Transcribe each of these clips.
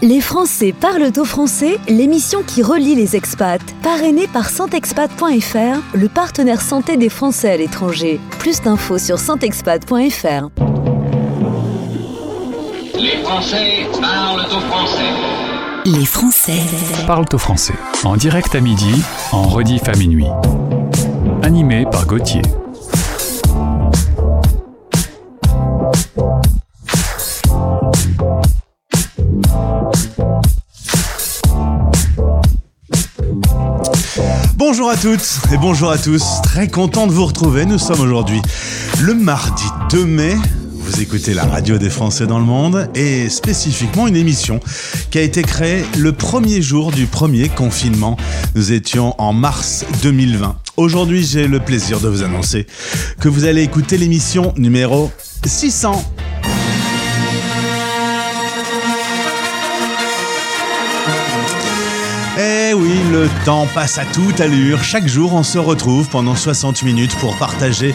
Les Français parlent au français, l'émission qui relie les expats. Parrainée par santexpat.fr, le partenaire santé des Français à l'étranger. Plus d'infos sur santexpat.fr. Les Français parlent au français. Les Français parlent au français. En direct à midi, en rediff à minuit. Animé par Gauthier. Bonjour à toutes et bonjour à tous. Très content de vous retrouver. Nous sommes aujourd'hui le mardi 2 mai. Vous écoutez la radio des Français dans le monde et spécifiquement une émission qui a été créée le premier jour du premier confinement. Nous étions en mars 2020. Aujourd'hui, j'ai le plaisir de vous annoncer que vous allez écouter l'émission numéro 600. Oui, le temps passe à toute allure. Chaque jour, on se retrouve pendant 60 minutes pour partager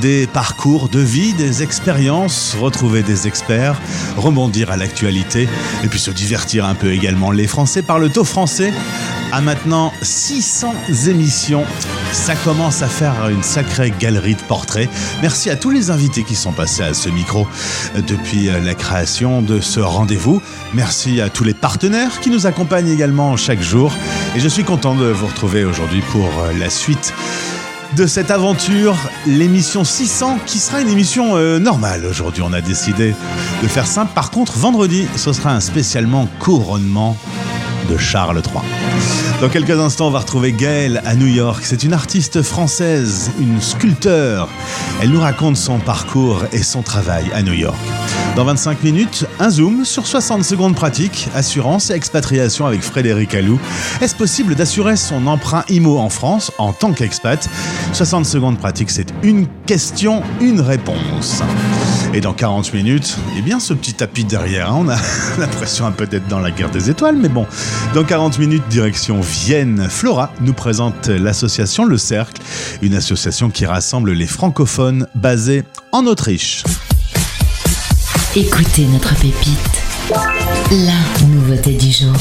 des parcours de vie, des expériences, retrouver des experts, rebondir à l'actualité et puis se divertir un peu également. Les Français parlent au français à maintenant 600 émissions. Ça commence à faire une sacrée galerie de portraits. Merci à tous les invités qui sont passés à ce micro depuis la création de ce rendez-vous. Merci à tous les partenaires qui nous accompagnent également chaque jour. Et je suis content de vous retrouver aujourd'hui pour la suite de cette aventure, l'émission 600, qui sera une émission euh, normale. Aujourd'hui, on a décidé de faire simple. Par contre, vendredi, ce sera un spécialement couronnement de Charles III. Dans quelques instants, on va retrouver Gaëlle à New York. C'est une artiste française, une sculpteur. Elle nous raconte son parcours et son travail à New York. Dans 25 minutes, un zoom sur 60 secondes pratiques, assurance et expatriation avec Frédéric Allou. Est-ce possible d'assurer son emprunt IMO en France en tant qu'expat? 60 secondes pratiques, c'est une question, une réponse. Et dans 40 minutes, eh bien ce petit tapis derrière, hein, on a l'impression un peu d'être dans la guerre des étoiles, mais bon. Dans 40 minutes, direction Vienne, Flora nous présente l'association Le Cercle, une association qui rassemble les francophones basés en Autriche. Écoutez notre pépite. La nouveauté du jour.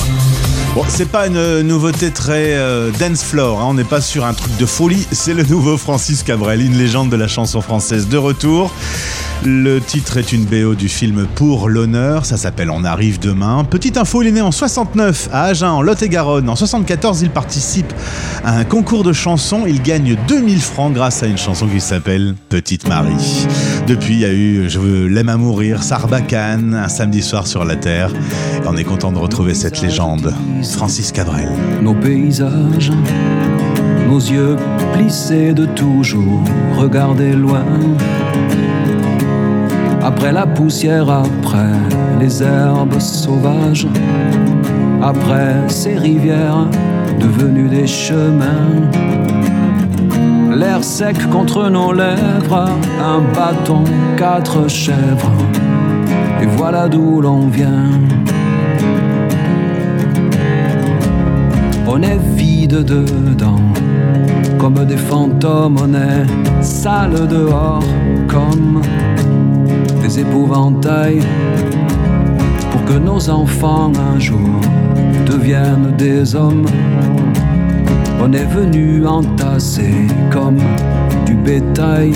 Bon, c'est pas une nouveauté très euh, dance floor, hein, on n'est pas sur un truc de folie, c'est le nouveau Francis Cabrel, une légende de la chanson française de retour. Le titre est une BO du film Pour l'honneur, ça s'appelle On arrive demain. Petite info, il est né en 69 à Agen, en Lot-et-Garonne. En 74, il participe à un concours de chansons. Il gagne 2000 francs grâce à une chanson qui s'appelle Petite Marie. Depuis, il y a eu Je l'aime à mourir, Sarbacane, un samedi soir sur la terre. Et on est content de retrouver cette légende, Francis Cabrel. Nos paysages, nos yeux plissés de toujours, regarder loin après la poussière, après les herbes sauvages, après ces rivières devenues des chemins. L'air sec contre nos lèvres, un bâton, quatre chèvres, et voilà d'où l'on vient. On est vide dedans, comme des fantômes, on est sale dehors, comme épouvantails pour que nos enfants un jour deviennent des hommes. On est venu entasser comme du bétail.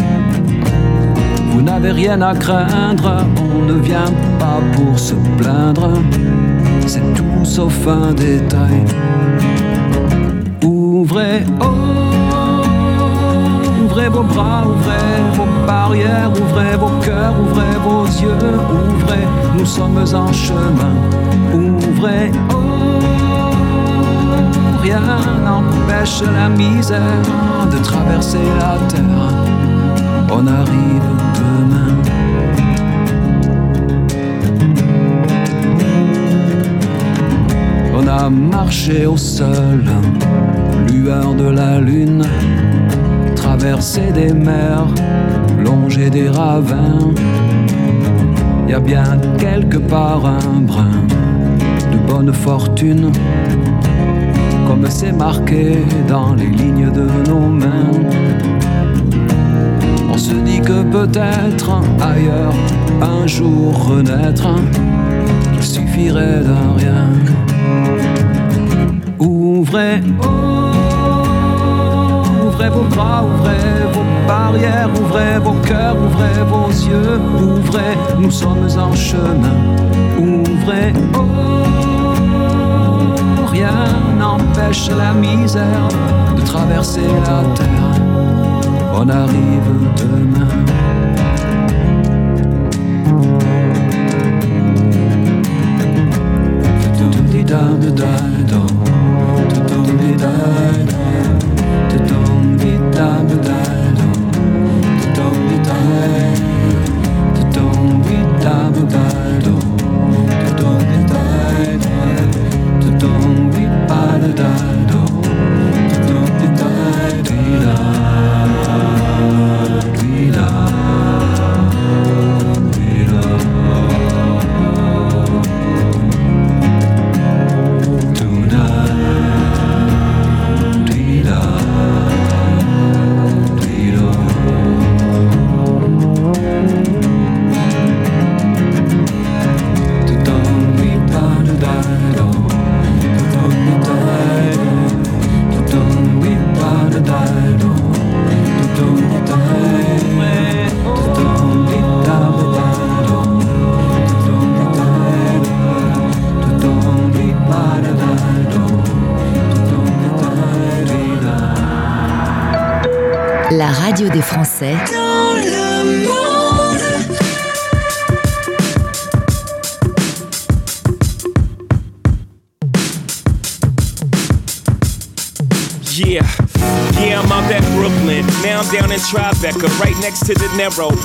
Vous n'avez rien à craindre, on ne vient pas pour se plaindre. C'est tout sauf un détail. Ouvrez, oh Ouvrez vos bras, ouvrez vos barrières, ouvrez vos cœurs, ouvrez vos yeux, ouvrez, nous sommes en chemin. Ouvrez, oh, rien n'empêche la misère de traverser la terre. On arrive demain. On a marché au sol, lueur de la lune traverser des mers, longer des ravins. Y a bien quelque part un brin de bonne fortune, c'est marqué dans les lignes de nos mains. On se dit que peut-être ailleurs, un jour renaître, il suffirait d'un rien. Ouvrez, ouvrez vos bras, ouvrez vos barrières, ouvrez vos cœurs, ouvrez vos yeux, ouvrez, nous sommes en chemin. Ouvrez, rien n'empêche la misère de traverser la terre. On arrive demain. Rebecca, right next to the narrow.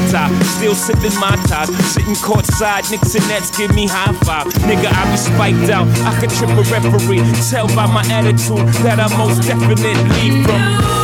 Tata. Still sipping my ties. Sitting courtside. Knicks and Nets give me high five. Nigga, I be spiked out. I could trip a referee. Tell by my attitude that I most definitely from.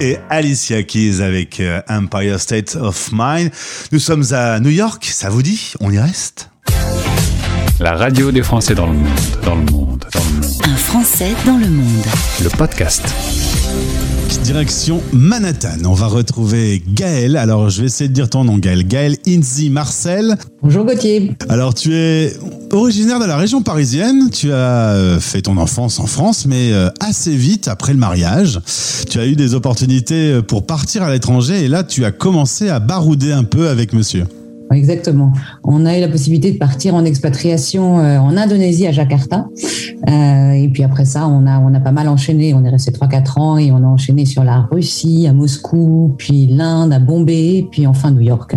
Et Alicia Keys avec euh, Empire State of Mind. Nous sommes à New York, ça vous dit? On y reste? La radio des Français dans le monde, dans le monde, dans le monde. Un Français dans le monde. Le podcast. Direction Manhattan. On va retrouver Gaël. Alors, je vais essayer de dire ton nom, Gaël. Gaël Inzi Marcel. Bonjour Gauthier. Alors, tu es originaire de la région parisienne. Tu as euh, fait ton enfance en France, mais euh, assez vite après le mariage. Tu as eu des opportunités euh, pour partir à l'étranger et là, tu as commencé à barouder un peu avec monsieur. Exactement. On a eu la possibilité de partir en expatriation en Indonésie à Jakarta. Et puis après ça, on a, on a pas mal enchaîné. On est resté 3-4 ans et on a enchaîné sur la Russie, à Moscou, puis l'Inde, à Bombay, puis enfin New York.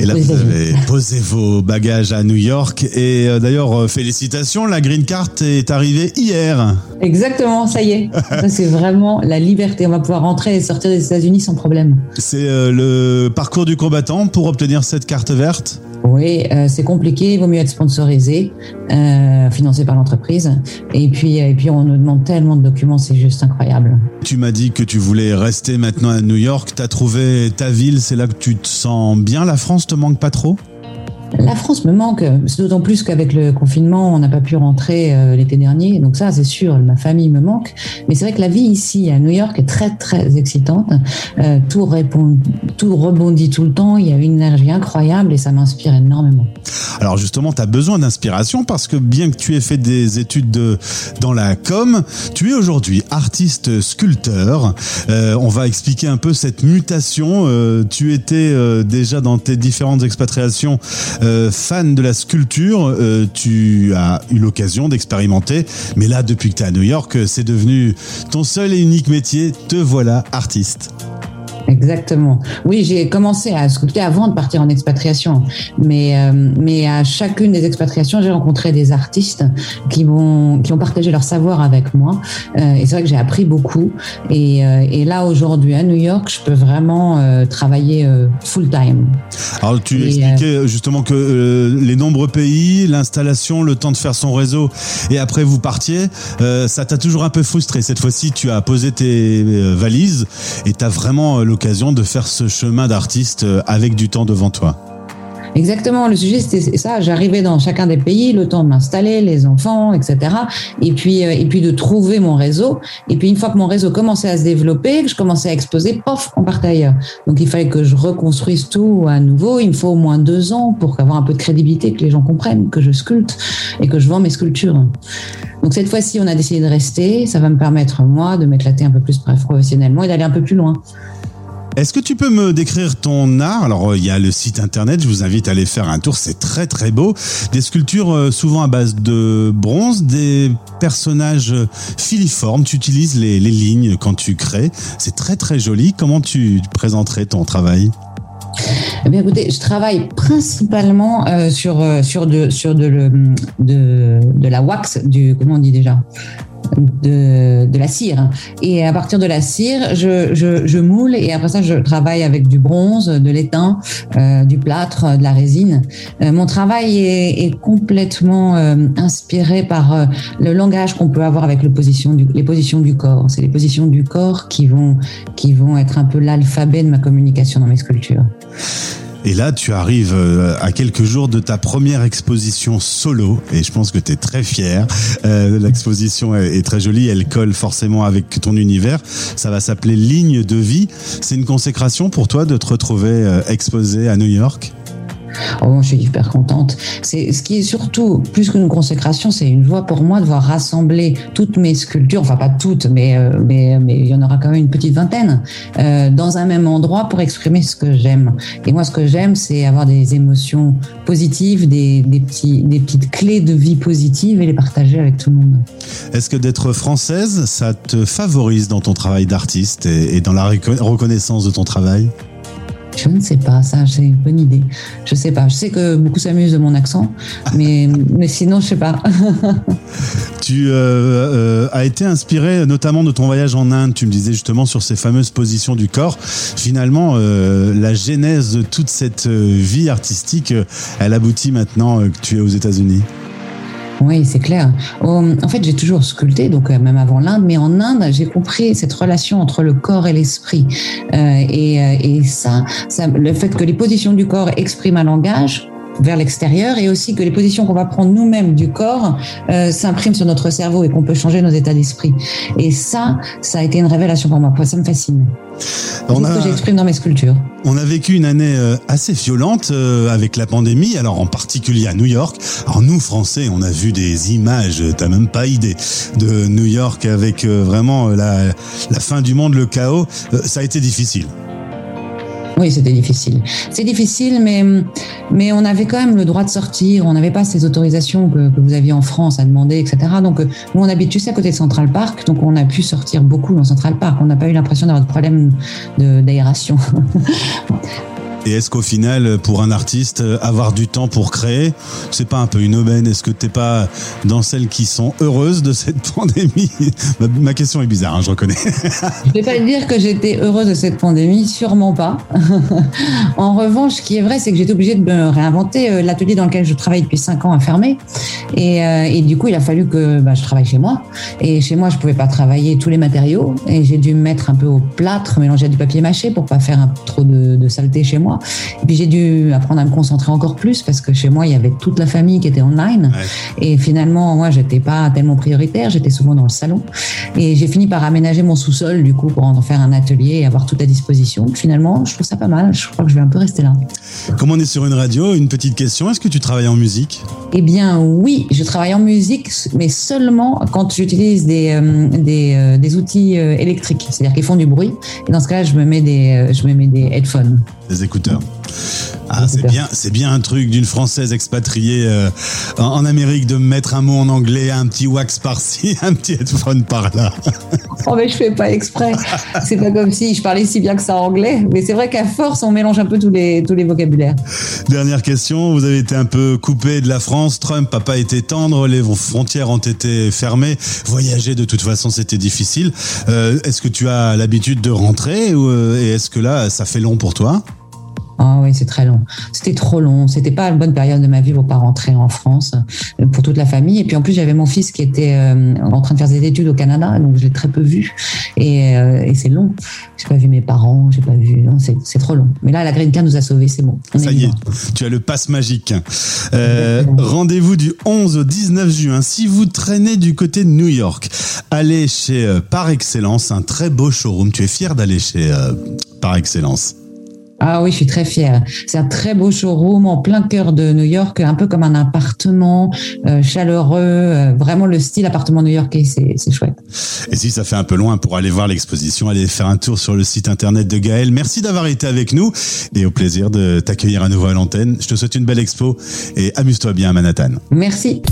Et là, vous avez posé vos bagages à New York. Et euh, d'ailleurs, euh, félicitations, la green card est arrivée hier. Exactement, ça y est. Ça, c'est vraiment la liberté. On va pouvoir rentrer et sortir des États-Unis sans problème. C'est euh, le parcours du combattant pour obtenir cette carte verte? Oui, euh, c'est compliqué. Il vaut mieux être sponsorisé, euh, financé par l'entreprise. Et puis, et puis, on nous demande tellement de documents, c'est juste incroyable. Tu m'as dit que tu voulais rester maintenant à New York. T'as trouvé ta ville, c'est là que tu te sens bien. La France manque pas trop La France me manque, d'autant plus qu'avec le confinement, on n'a pas pu rentrer euh, l'été dernier. Donc ça, c'est sûr, ma famille me manque. Mais c'est vrai que la vie ici à New York est très très excitante. Euh, tout répond, tout rebondit tout le temps. Il y a une énergie incroyable et ça m'inspire énormément. Alors justement, tu as besoin d'inspiration parce que bien que tu aies fait des études de, dans la com, tu es aujourd'hui artiste sculpteur. Euh, on va expliquer un peu cette mutation. Tu étais déjà dans tes différentes expatriations euh, fan de la sculpture. Euh, tu as eu l'occasion d'expérimenter. Mais là, depuis que tu es à New York, euh, c'est devenu ton seul et unique métier. Te voilà artiste. Exactement. Oui, j'ai commencé à sculpter avant de partir en expatriation, mais euh, mais à chacune des expatriations, j'ai rencontré des artistes qui vont qui ont partagé leur savoir avec moi. Euh, et c'est vrai que j'ai appris beaucoup. Et, euh, et là aujourd'hui à New York, je peux vraiment travailler full time. Alors tu Et, expliquais justement que les nombreux pays, l'installation, le temps de faire son réseau et après vous partiez, ça t'a toujours un peu frustré. Cette fois-ci, tu as posé tes valises et tu as vraiment euh, l'occasion de faire ce chemin d'artiste euh, avec du temps devant toi. Exactement, le sujet c'était ça. J'arrivais dans chacun des pays, le temps de m'installer, les enfants, etc. Et puis euh, et puis de trouver mon réseau. Et puis une fois que mon réseau commençait à se développer, que je commençais à exposer, pof, on partait ailleurs. Donc il fallait que je reconstruise tout à nouveau. Il me faut au moins deux ans pour avoir un peu de crédibilité, que les gens comprennent que je sculpte et que je vends mes sculptures. Donc cette fois-ci, on a décidé de rester. Ça va me permettre moi de m'éclater un peu plus professionnellement et d'aller un peu plus loin. Est-ce que tu peux me décrire ton art? Alors, euh, il y a le site internet, je vous invite à aller faire un tour, c'est très très beau. Des sculptures euh, souvent à base de bronze, des personnages euh, filiformes, tu utilises les, les lignes quand tu crées, c'est très très joli. Comment tu présenterais ton travail? Eh bien, écoutez, je travaille principalement euh, sur euh, sur de sur de, le- de de la wax, du comment on dit déjà? De, de la cire. Et à partir de la cire, je, je, je moule et après ça, je travaille avec du bronze, de l'étain, euh, du plâtre, de la résine. Euh, mon travail est, est complètement euh, inspiré par euh, le langage qu'on peut avoir avec le position du, les positions du corps. C'est les positions du corps qui vont, qui vont être un peu l'alphabet de ma communication dans mes sculptures. Et là, tu arrives euh, à quelques jours de ta première exposition solo, et je pense que tu es très fier. Euh, L'exposition est, très jolie, elle colle forcément avec ton univers. Ça va s'appeler Ligne de vie. C'est une consécration pour toi de te retrouver euh, exposé à New York? Oh, je suis hyper contente. C'est ce qui est surtout plus qu'une consécration, c'est une joie pour moi de voir rassembler toutes mes sculptures, enfin pas toutes, mais euh, mais mais il y en aura quand même une petite vingtaine euh, dans un même endroit pour exprimer ce que j'aime. Et moi, ce que j'aime, c'est avoir des émotions positives, des, des petits des petites clés de vie positives et les partager avec tout le monde. Est-ce que d'être française, ça te favorise dans ton travail d'artiste et, dans la reco- reconnaissance de ton travail? Je ne sais pas, ça, c'est une bonne idée. Je sais pas. Je sais que beaucoup s'amusent de mon accent, mais, mais sinon, je sais pas. Tu euh, euh, as été inspiré notamment de ton voyage en Inde. Tu me disais justement sur ces fameuses positions du corps. Finalement, euh, la genèse de toute cette vie artistique, elle aboutit maintenant que tu es aux États-Unis. Oui, c'est clair. En fait, j'ai toujours sculpté, donc euh, même avant l'Inde, mais en Inde, j'ai compris cette relation entre le corps et l'esprit. Euh, et, euh, et ça, ça, le fait que les positions du corps expriment un langage vers l'extérieur et aussi que les positions qu'on va prendre nous-mêmes du corps euh, s'impriment sur notre cerveau et qu'on peut changer nos états d'esprit. Et ça, ça a été une révélation pour moi. Ça me fascine. On ce a- que j'exprime dans mes sculptures. On a vécu une année euh, assez violente euh, avec la pandémie, alors en particulier à New York. Alors nous, Français, on a vu des images, t'as même pas idée, de New York avec vraiment la, la fin du monde, le chaos. Ça a été difficile. Oui, c'était difficile. C'est difficile, mais, mais on avait quand même le droit de sortir. On n'avait pas ces autorisations que, que vous aviez en France à demander, etc. Donc, euh, nous, on habite, sais, à côté de Central Park. Donc, on a pu sortir beaucoup dans Central Park. On n'a pas eu l'impression d'avoir de problème d'aération. Et est-ce qu'au final, pour un artiste, avoir du temps pour créer, c'est pas un peu une aubaine? Est-ce que t'es pas dans celles qui sont heureuses de cette pandémie? Ma, ma question est bizarre, hein, je reconnais. Je vais pas dire que j'étais heureuse de cette pandémie, sûrement pas. en revanche, ce qui est vrai, c'est que j'étais obligée de me réinventer. Euh, L'atelier dans lequel je travaille depuis cinq ans a fermé. Et, euh, et du coup, il a fallu que bah, je travaille chez moi. Et chez moi, je pouvais pas travailler tous les matériaux. Et j'ai dû me mettre un peu au plâtre, mélanger à du papier mâché pour pas faire un- trop de, de saleté chez moi. Et puis j'ai dû apprendre à me concentrer encore plus parce que chez moi, il y avait toute la famille qui était online. Et finalement, moi, j'étais pas tellement prioritaire. J'étais souvent dans le salon. Et j'ai fini par aménager mon sous-sol, du coup, pour en faire un atelier et avoir tout à disposition. Finalement, je trouve ça pas mal. Je crois que je vais un peu rester là. Comme on est sur une radio, une petite question, est-ce que tu travailles en musique? Eh bien, oui, je travaille en musique, mais seulement quand j'utilise des, euh, des, euh, des outils euh, électriques, c'est-à-dire qu'ils font du bruit. Et dans ce cas-là, je me mets des, euh, je me mets des headphones. Des écouteurs. Ah, c'est bien, c'est bien un truc d'une française expatriée euh, en, en Amérique de mettre un mot en anglais, un petit wax par-ci, un petit headphone par-là. Oh, mais je fais pas exprès. C'est pas comme si je parlais si bien que ça en anglais. Mais c'est vrai qu'à force, on mélange un peu tous les, tous les vocabulaires. Dernière question, vous avez été un peu coupé de la France, Trump n'a pas été tendre, les frontières ont été fermées, voyager de toute façon c'était difficile. Euh, est-ce que tu as l'habitude de rentrer ou, euh, et est-ce que là ça fait long pour toi? Ah oui, c'est très long. C'était trop long. C'était pas une bonne période de ma vie pour pas rentrer en France euh, pour toute la famille. Et puis en plus, j'avais mon fils qui était euh, en train de faire des études au Canada, donc je l'ai très peu vu. Et, euh, et c'est long. J'ai pas vu mes parents, j'ai pas vu. non, c'est c'est trop long. Mais là, la Green Card nous a sauvés, c'est bon. On Ça y est, tu as le passe magique. Euh, Rendez-vous du 11 au 19 juin. Si vous traînez du côté de New York, allez chez euh, Par Excellence, un très beau showroom. Tu es fier d'aller chez euh, Par Excellence Ah oui, je suis très fière. C'est un très beau showroom en plein cœur de New York, un peu comme un appartement euh, chaleureux, euh, vraiment le style appartement new-yorkais, c'est c'est chouette. Et si ça fait un peu loin pour aller voir l'exposition, allez faire un tour sur le site internet de Gaël. Merci d'avoir été avec nous et au plaisir de t'accueillir à nouveau à l'antenne. Je te souhaite une belle expo et amuse-toi bien à Manhattan. Merci.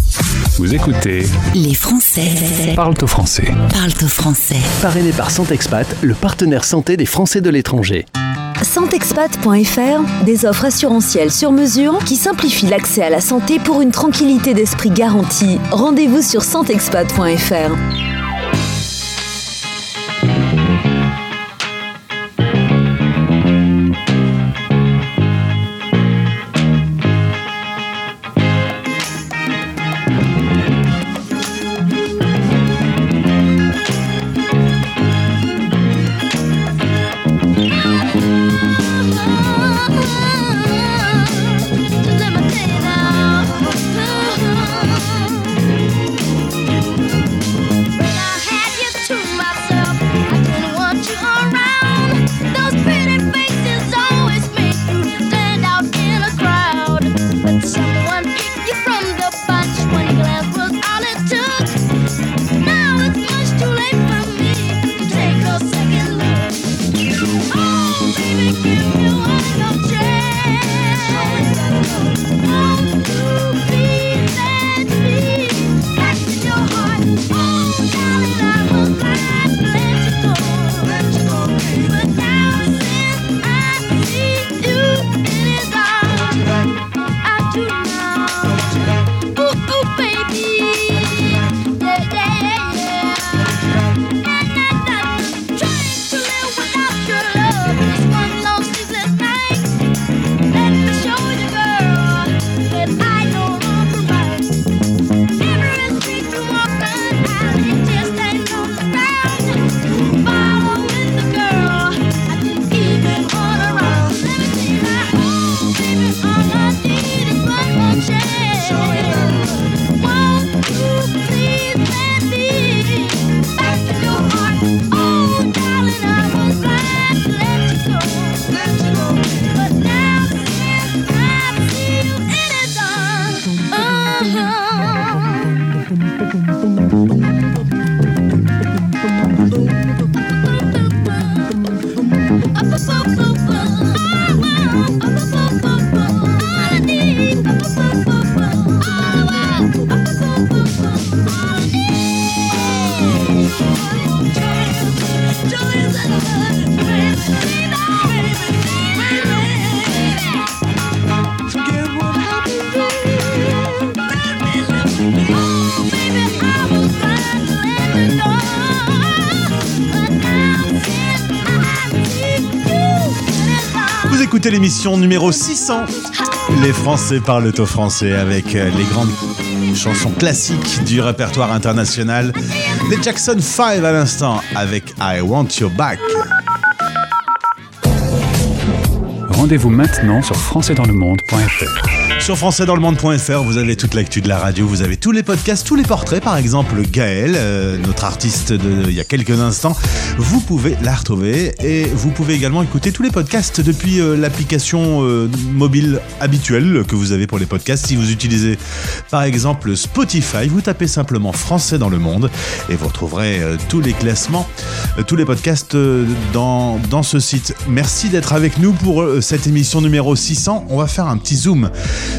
Vous écoutez Les Français Parle au français. parlent au français. Parrainé par Santexpat, le partenaire santé des Français de l'étranger. Santexpat.fr, des offres assurantielles sur mesure qui simplifient l'accès à la santé pour une tranquillité d'esprit garantie. Rendez-vous sur santexpat.fr. Mundo. Écoutez l'émission numéro 600. Les Français parlent au français avec euh, les grandes chansons classiques du répertoire international. Les Jackson 5 à l'instant avec I Want Your Back. Rendez-vous maintenant sur françaisdanslemonde.fr. Sur françaisdanslemonde.fr, vous avez toute l'actu de la radio, vous avez tous les podcasts, tous les portraits, par exemple Gaël, euh, notre artiste de il y a quelques instants. Vous pouvez la retrouver et vous pouvez également écouter tous les podcasts depuis euh, l'application euh, mobile habituelle que vous avez pour les podcasts. Si vous utilisez par exemple Spotify, vous tapez simplement Français dans le monde et vous retrouverez tous les classements, tous les podcasts dans, dans ce site. Merci d'être avec nous pour cette émission numéro 600. On va faire un petit zoom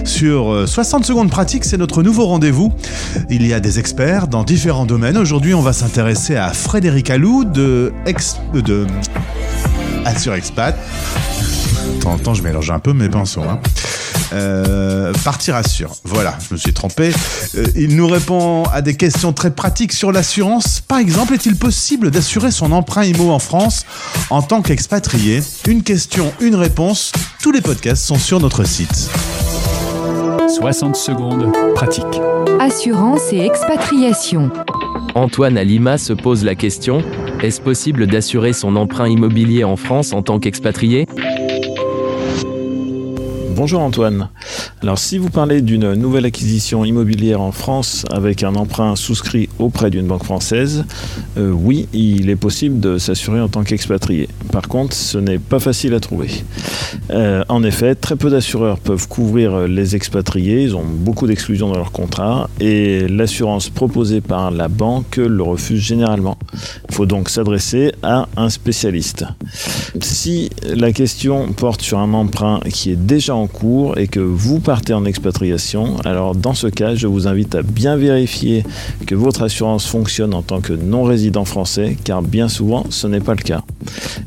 sur euh, 60 secondes pratiques, c'est notre nouveau rendez-vous. Il y a des experts dans différents domaines. Aujourd'hui, on va s'intéresser à Frédéric Allou de, ex, euh, de Assure Expat. De temps en temps, je mélange un peu mes pinceaux. Hein. Euh, partir assure. Voilà, je me suis trompé. Euh, il nous répond à des questions très pratiques sur l'assurance. Par exemple, est-il possible d'assurer son emprunt IMO en France en tant qu'expatrié? Une question, une réponse. Tous les podcasts sont sur notre site. 60 secondes pratique. Assurance et expatriation. Antoine à Lima se pose la question est-ce possible d'assurer son emprunt immobilier en France en tant qu'expatrié? Bonjour Antoine. Alors si vous parlez d'une nouvelle acquisition immobilière en France avec un emprunt souscrit auprès d'une banque française, euh, oui, il est possible de s'assurer en tant qu'expatrié. Par contre, ce n'est pas facile à trouver. Euh, en effet, très peu d'assureurs peuvent couvrir les expatriés, ils ont beaucoup d'exclusions dans leur contrat et l'assurance proposée par la banque le refuse généralement. Il faut donc s'adresser à un spécialiste. Si la question porte sur un emprunt qui est déjà en cours et que vous partez en expatriation, alors dans ce cas, je vous invite à bien vérifier que votre assurance fonctionne en tant que non-résident français, car bien souvent, ce n'est pas le cas.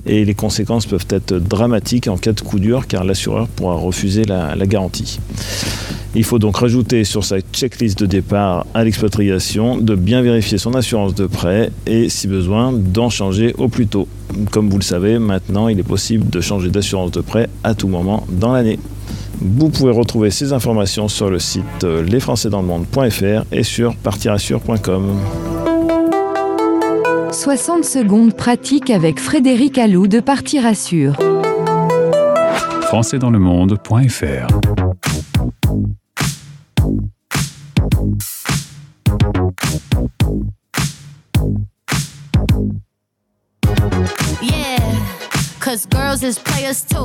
Et les conséquences peuvent être dramatiques en cas de coup dur, car l'assureur pourra refuser la, la garantie. Il faut donc rajouter sur sa checklist de départ à l'expatriation de bien vérifier son assurance de prêt et, si besoin, d'en changer au plus tôt. Comme vous le savez, maintenant, il est possible de changer d'assurance de prêt à tout moment dans l'année. Vous pouvez retrouver ces informations sur le site euh, lesfrançaisdanslemonde.fr et sur partirassure.com. 60 secondes pratique avec Frédéric Allou de Partir Assure. françaisdanslemonde.fr. Yeah, cause girls is players too.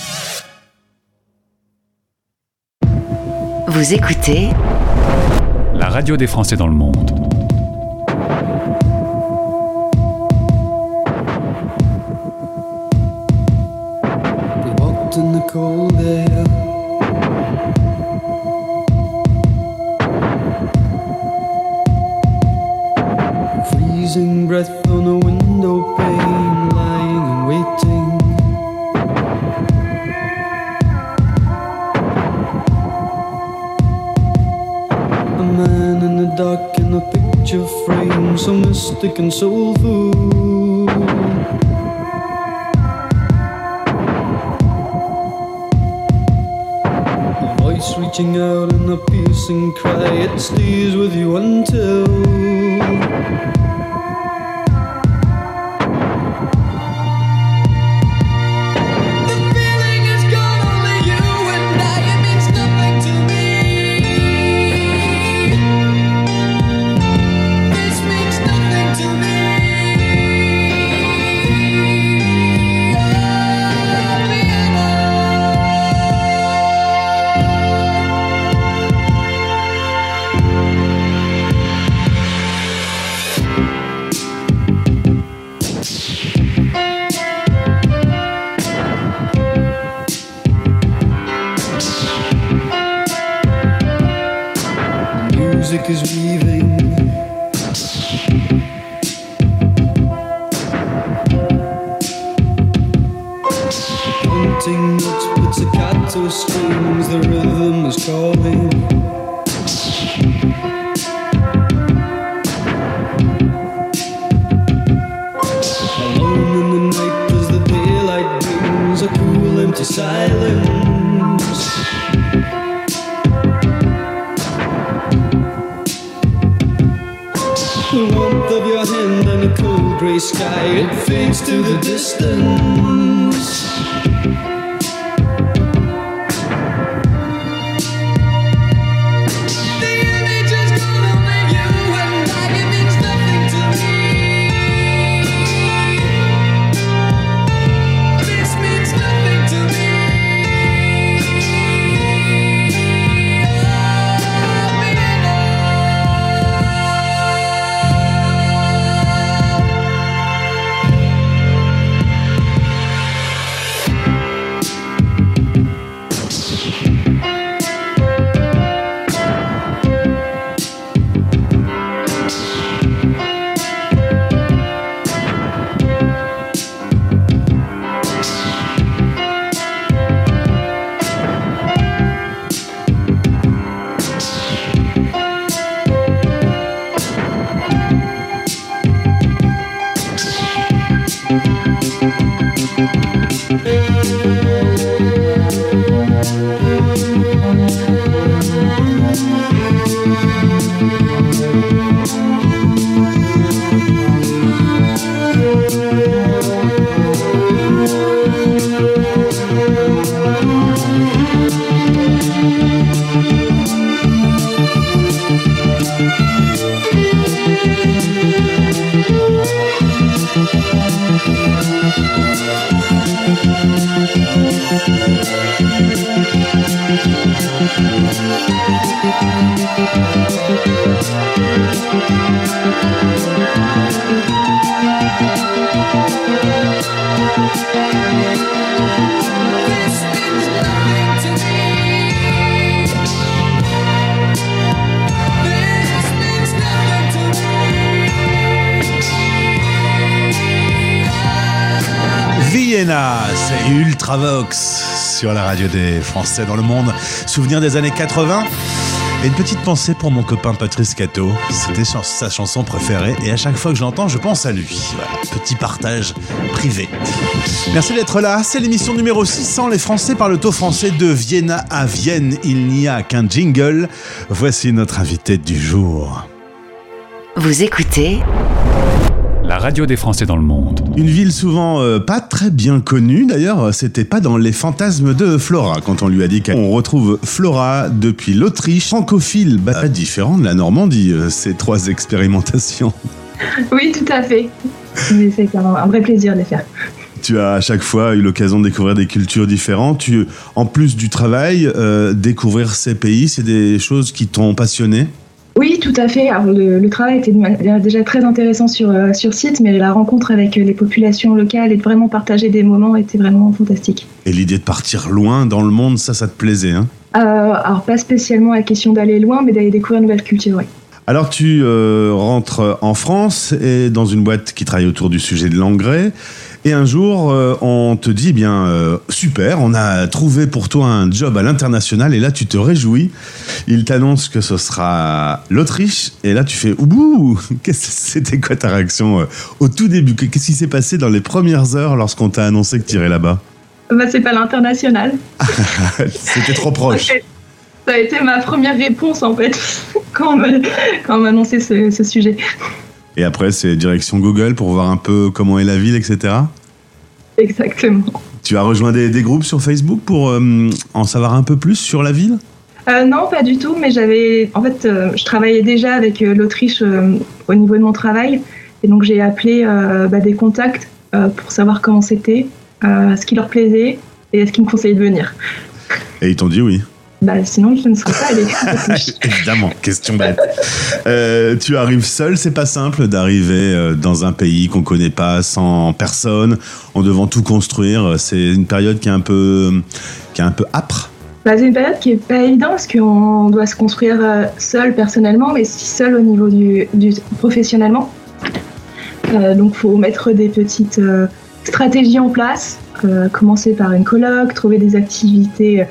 Vous écoutez La radio des Français dans le monde. We walked in the cold air. And. A voice reaching out in a piercing cry, it stays with you until. Hunting Wanting but puts a cat the rhythm is calling. Sur la radio des Français dans le monde. Souvenir des années 80 et une petite pensée pour mon copain Patrice Cato. C'était sa chanson préférée et à chaque fois que je l'entends, je pense à lui. Petit partage privé. Merci d'être là. C'est l'émission numéro 600. Les Français parlent au français de Vienna à Vienne. Il n'y a qu'un jingle. Voici notre invité du jour. Vous écoutez la radio des Français dans le monde. Une ville souvent euh, pas très bien connue. D'ailleurs, c'était pas dans les fantasmes de Flora quand on lui a dit qu'on retrouve Flora depuis l'Autriche, francophile, bah, pas différent de la Normandie, euh, ces trois expérimentations. Oui, tout à fait. C'est un vrai plaisir de les faire. Tu as à chaque fois eu l'occasion de découvrir des cultures différentes. Tu, en plus du travail, euh, découvrir ces pays, c'est des choses qui t'ont passionné? Oui, tout à fait. Alors, le, travail était déjà très intéressant sur, euh, sur site, mais la rencontre avec les populations locales et de vraiment partager des moments était vraiment fantastique. Et l'idée de partir loin dans le monde, ça, ça te plaisait hein? Euh, Alors, pas spécialement la question d'aller loin, mais d'aller découvrir une nouvelle culture, oui. Alors, tu euh, rentres en France et dans une boîte qui travaille autour du sujet de l'engrais. Et un jour, euh, on te dit, eh bien, euh, super, on a trouvé pour toi un job à l'international, et là, tu te réjouis. Il t'annonce que ce sera l'Autriche, et là, tu fais, oubou C'était quoi ta réaction euh, au tout début? Qu'est-ce qui s'est passé dans les premières heures lorsqu'on t'a annoncé que tu irais là-bas? Bah, C'est pas l'international. C'était trop proche. Ça a été ma première réponse, en fait, quand on m'a annoncé ce, ce sujet. Et après, c'est direction Google pour voir un peu comment est la ville, etc. Exactement. Tu as rejoint des, groupes sur Facebook pour euh, en savoir un peu plus sur la ville? Euh, non, pas du tout, mais j'avais. En fait, euh, je travaillais déjà avec l'Autriche au niveau de mon travail. Et donc, j'ai appelé bah, des contacts pour savoir comment c'était, ce qui leur plaisait et ce qu'ils me conseillaient de venir. Et ils t'ont dit oui bah, sinon, je ne serais pas allée. Évidemment, question bête. Euh, tu arrives seul, c'est pas simple d'arriver euh, dans un pays qu'on connaît pas, sans personne, en devant tout construire. C'est une période qui est un peu, qui est un peu âpre. Bah, c'est une période qui est pas évidente parce qu'on doit se construire euh, seul personnellement, mais aussi seul au niveau du, du professionnellement. Euh, donc, faut mettre des petites stratégies en place. commencer par une colloque, trouver des activités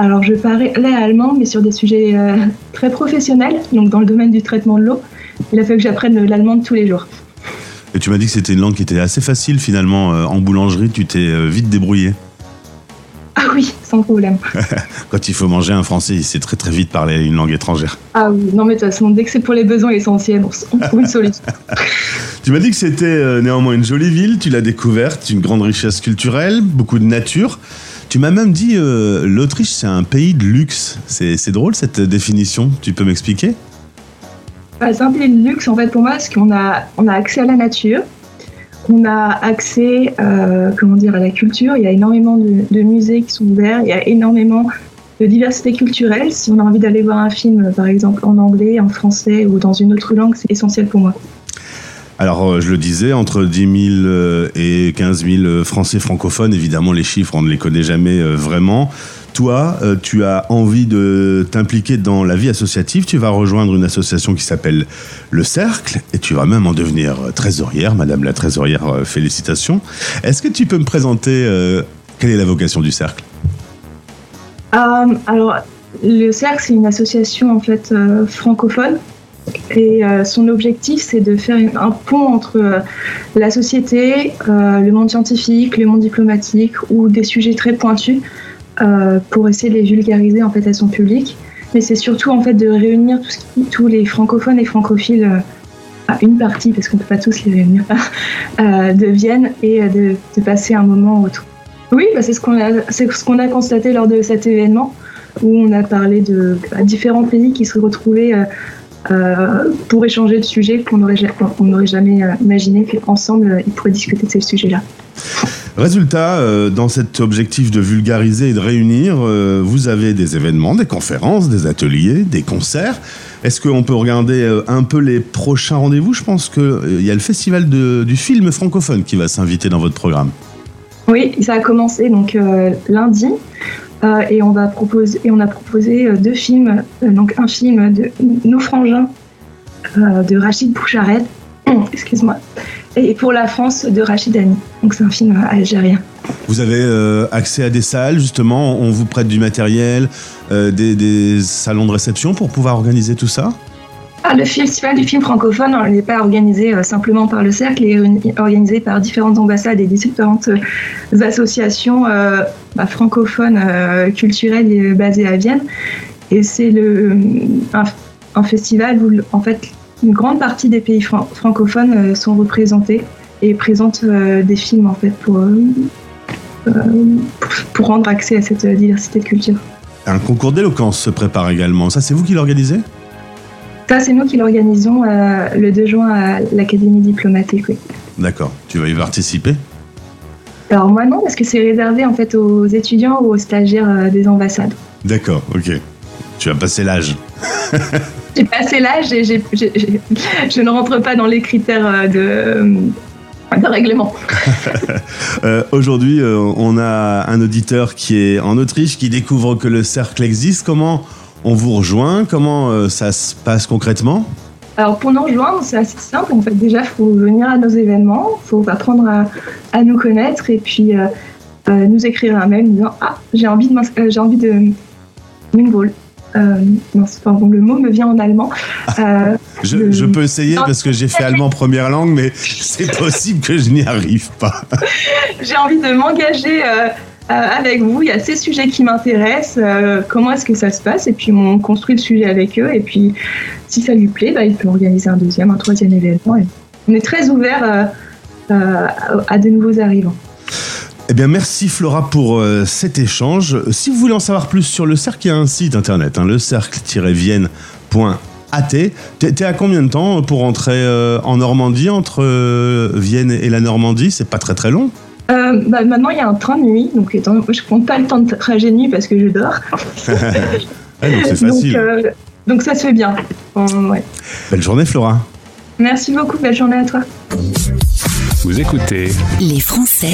alors, je parlais allemand, mais sur des sujets euh, très professionnels, donc dans le domaine du traitement de l'eau. Il a fallu que j'apprenne l'allemand tous les jours. Et tu m'as dit que c'était une langue qui était assez facile finalement. Euh, en boulangerie, tu t'es vite débrouillé. Ah oui, sans problème. Quand il faut manger un français, il sait très très vite parler une langue étrangère. Ah oui, non mais de toute façon, dès que c'est pour les besoins essentiels, on trouve une solution. tu m'as dit que c'était néanmoins une jolie ville, tu l'as découverte, une grande richesse culturelle, beaucoup de nature. Tu m'as même dit euh, l'Autriche, c'est un pays de luxe. C'est drôle cette définition. Tu peux m'expliquer? Bah, C'est un pays de luxe en fait pour moi parce qu'on a, on a accès à la nature, on a accès euh, comment dire, à la culture. Il y a énormément de, musées qui sont ouverts, il y a énormément de diversité culturelle. Si on a envie d'aller voir un film, par exemple, en anglais, en français ou dans une autre langue, c'est essentiel pour moi. Alors, euh, je le disais, entre 10 000 euh, et 15 000 euh, Français francophones, évidemment, les chiffres, on ne les connaît jamais vraiment. Toi, tu as envie de t'impliquer dans la vie associative. Tu vas rejoindre une association qui s'appelle Le Cercle et tu vas même en devenir trésorière. Madame la trésorière, félicitations. Est-ce que tu peux me présenter quelle est la vocation du Cercle? Alors, le Cercle, c'est une association en fait francophone et euh, son objectif, c'est de faire un pont entre euh, la société, euh, le monde scientifique, le monde diplomatique ou des sujets très pointus pour essayer de les vulgariser en fait à son public. Mais c'est surtout en fait de réunir tous les francophones et francophiles à une partie, parce qu'on ne peut pas tous les réunir, de Vienne et de, passer un moment autour. Oui, bah, c'est ce qu'on a, constaté lors de cet événement où on a parlé de différents pays qui se retrouvaient euh, pour échanger de sujets qu'on n'aurait jamais euh, imaginé qu'ensemble, euh, ils pourraient discuter de ces sujets-là. Résultat, euh, dans cet objectif de vulgariser et de réunir, euh, vous avez des événements, des conférences, des ateliers, des concerts. Est-ce qu'on peut regarder un peu les prochains rendez-vous? Je pense qu'il y a le festival de- du film francophone qui va s'inviter dans votre programme. Oui, ça a commencé donc lundi euh, et on va proposer et on a proposé euh, deux films, euh, donc un film de Nos frangins de Rachid Boucharel, excuse-moi, et pour la France de Rachid Dani. Donc c'est un film algérien. Vous avez accès à des salles, justement, on vous prête du matériel, des salons de réception pour pouvoir organiser tout ça? Ah, le festival du film francophone on n'est pas organisé euh, simplement par le cercle, il est organisé par différentes ambassades et différentes euh, associations euh, bah, francophones culturelles basées à Vienne. Et c'est un, un festival où en fait une grande partie des pays fran- francophones sont représentés et présentent des films en fait pour, pour, pour rendre accès à cette diversité de culture. Un concours d'éloquence se prépare également. Ça, c'est vous qui l'organisez? Ça, c'est nous qui l'organisons euh, le 2 juin à l'Académie diplomatique. Oui. D'accord. Tu vas y participer? Alors moi non, parce que c'est réservé en fait aux étudiants ou aux stagiaires euh, des ambassades. D'accord, ok. Tu as passé l'âge. J'ai passé l'âge et je ne rentre pas dans les critères euh, de, de règlement. Euh, Aujourd'hui, on a un auditeur qui est en Autriche, qui découvre que le cercle existe. Comment on vous rejoint Comment euh, ça se passe concrètement? Alors pour nous rejoindre, c'est assez simple. En fait, déjà, il faut venir à nos événements, il faut apprendre à, à nous connaître et puis euh, euh, nous écrire un mail en disant Ah, j'ai envie de, euh, j'ai envie de. Euh, non, pas bon, le mot me vient en allemand. Euh, je, je peux essayer parce que j'ai fait allemand première langue, mais c'est possible que je n'y arrive pas. j'ai envie de m'engager avec vous. Il y a ces sujets qui m'intéressent. euh, comment est-ce que ça se passe Et puis on construit le sujet avec eux. Et puis si ça lui plaît, bah, il peut organiser un deuxième, un troisième événement. On est très ouvert euh, euh, à, de nouveaux arrivants. Eh bien, merci Flora pour euh, cet échange. Si vous voulez en savoir plus sur le cercle, il y a un site internet, hein, le cercle-vienne.at. T'es à combien de temps pour rentrer euh, en Normandie entre euh, Vienne et la Normandie? C'est pas très très long. Euh, bah, maintenant, il y a un train de nuit. Donc étant- je compte pas le temps de trajet de nuit parce que je dors. Ah, donc c'est facile. Donc, euh, donc ça se fait bien. Euh, ouais. Belle journée Flora. Merci beaucoup. Belle journée à toi. Vous écoutez Les Français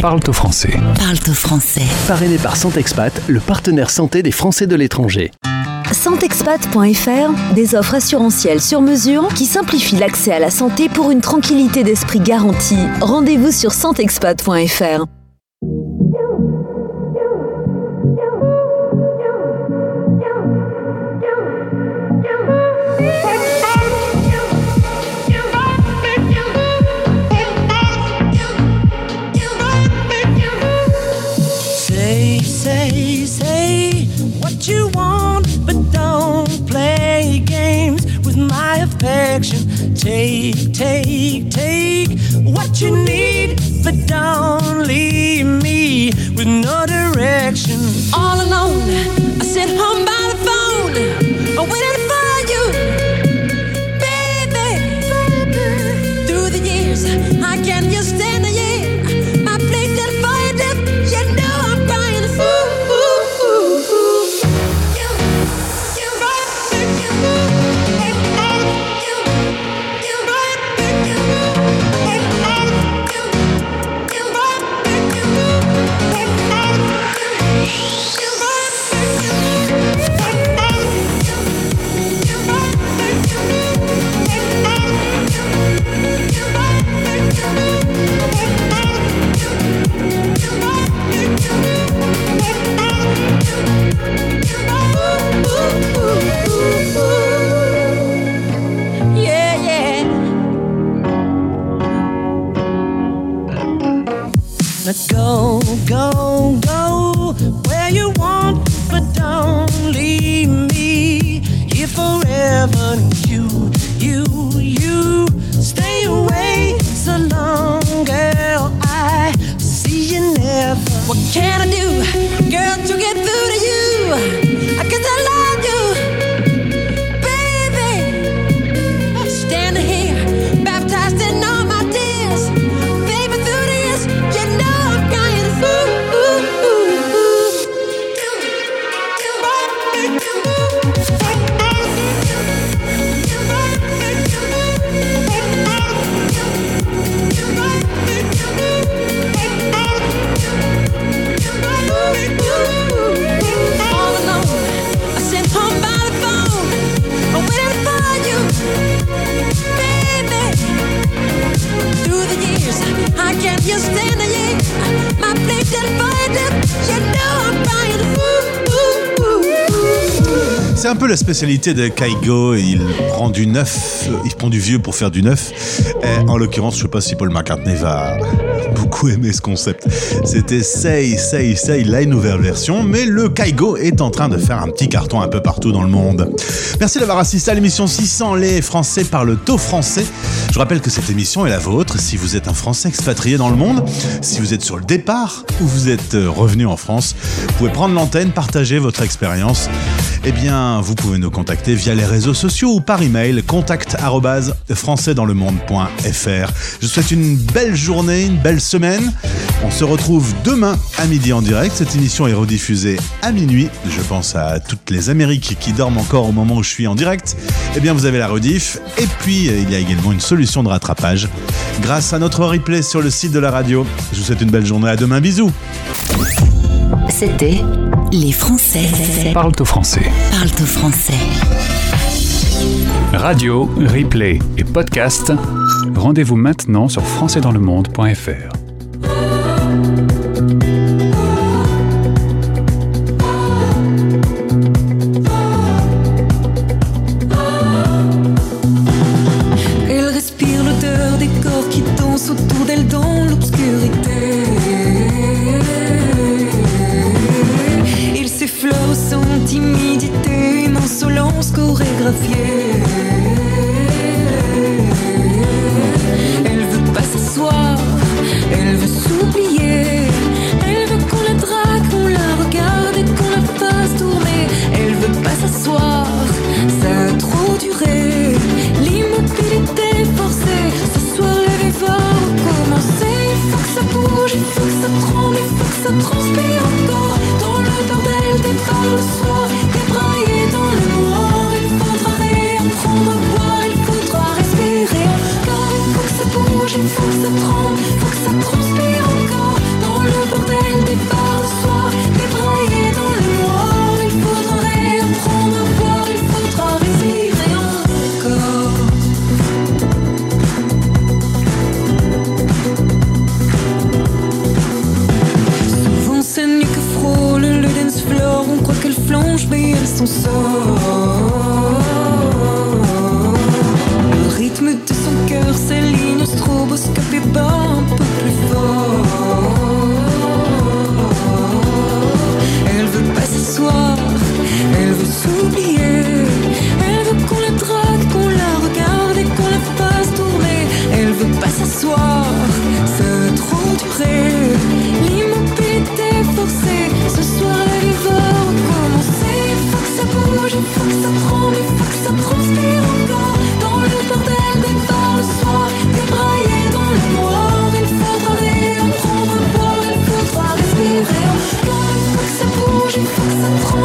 Parle au français. parlent au français. Parrainé par Santexpat, le partenaire santé des Français de l'étranger. Santexpat.fr, des offres assurantielles sur mesure qui simplifient l'accès à la santé pour une tranquillité d'esprit garantie. Rendez-vous sur santexpat.fr. Take, take, take what you need, but don't leave me with no direction. All alone, I sit home by Now go, go, go where you want, but don't leave me here forever. You, you, you stay away so long, girl. I see you never. What can I do, C'est un peu la spécialité de Kaigo. Il prend du neuf, il prend du vieux pour faire du neuf. En l'occurrence, je sais pas si Paul McCartney va beaucoup aimer ce concept. C'était Say, Say, Say, la nouvelle version, mais le Kaigo est en train de faire un petit carton un peu partout dans le monde. Merci d'avoir assisté à l'émission 600 Les Français par le taux français. Je rappelle que cette émission est la vôtre si vous êtes un Français expatrié dans le monde, si vous êtes sur le départ ou vous êtes euh, revenu en France. Vous pouvez prendre l'antenne, partager votre expérience. Eh bien, vous pouvez nous contacter via les réseaux sociaux ou par email contact françaisdanslemonde.fr. Je souhaite une belle journée, une belle semaine. On se retrouve demain à midi en direct. Cette émission est rediffusée à minuit. Je pense à toutes les Amériques qui dorment encore au moment où je suis en direct. Eh bien, vous avez la rediff. Et puis, il y a également une solution de rattrapage grâce à notre replay sur le site de la radio. Je vous souhaite une belle journée. À demain. Bisous. C'était Les Français. Parle au français. Parle au français. Radio, replay et podcast. Rendez-vous maintenant sur françaisdanslemonde.fr. il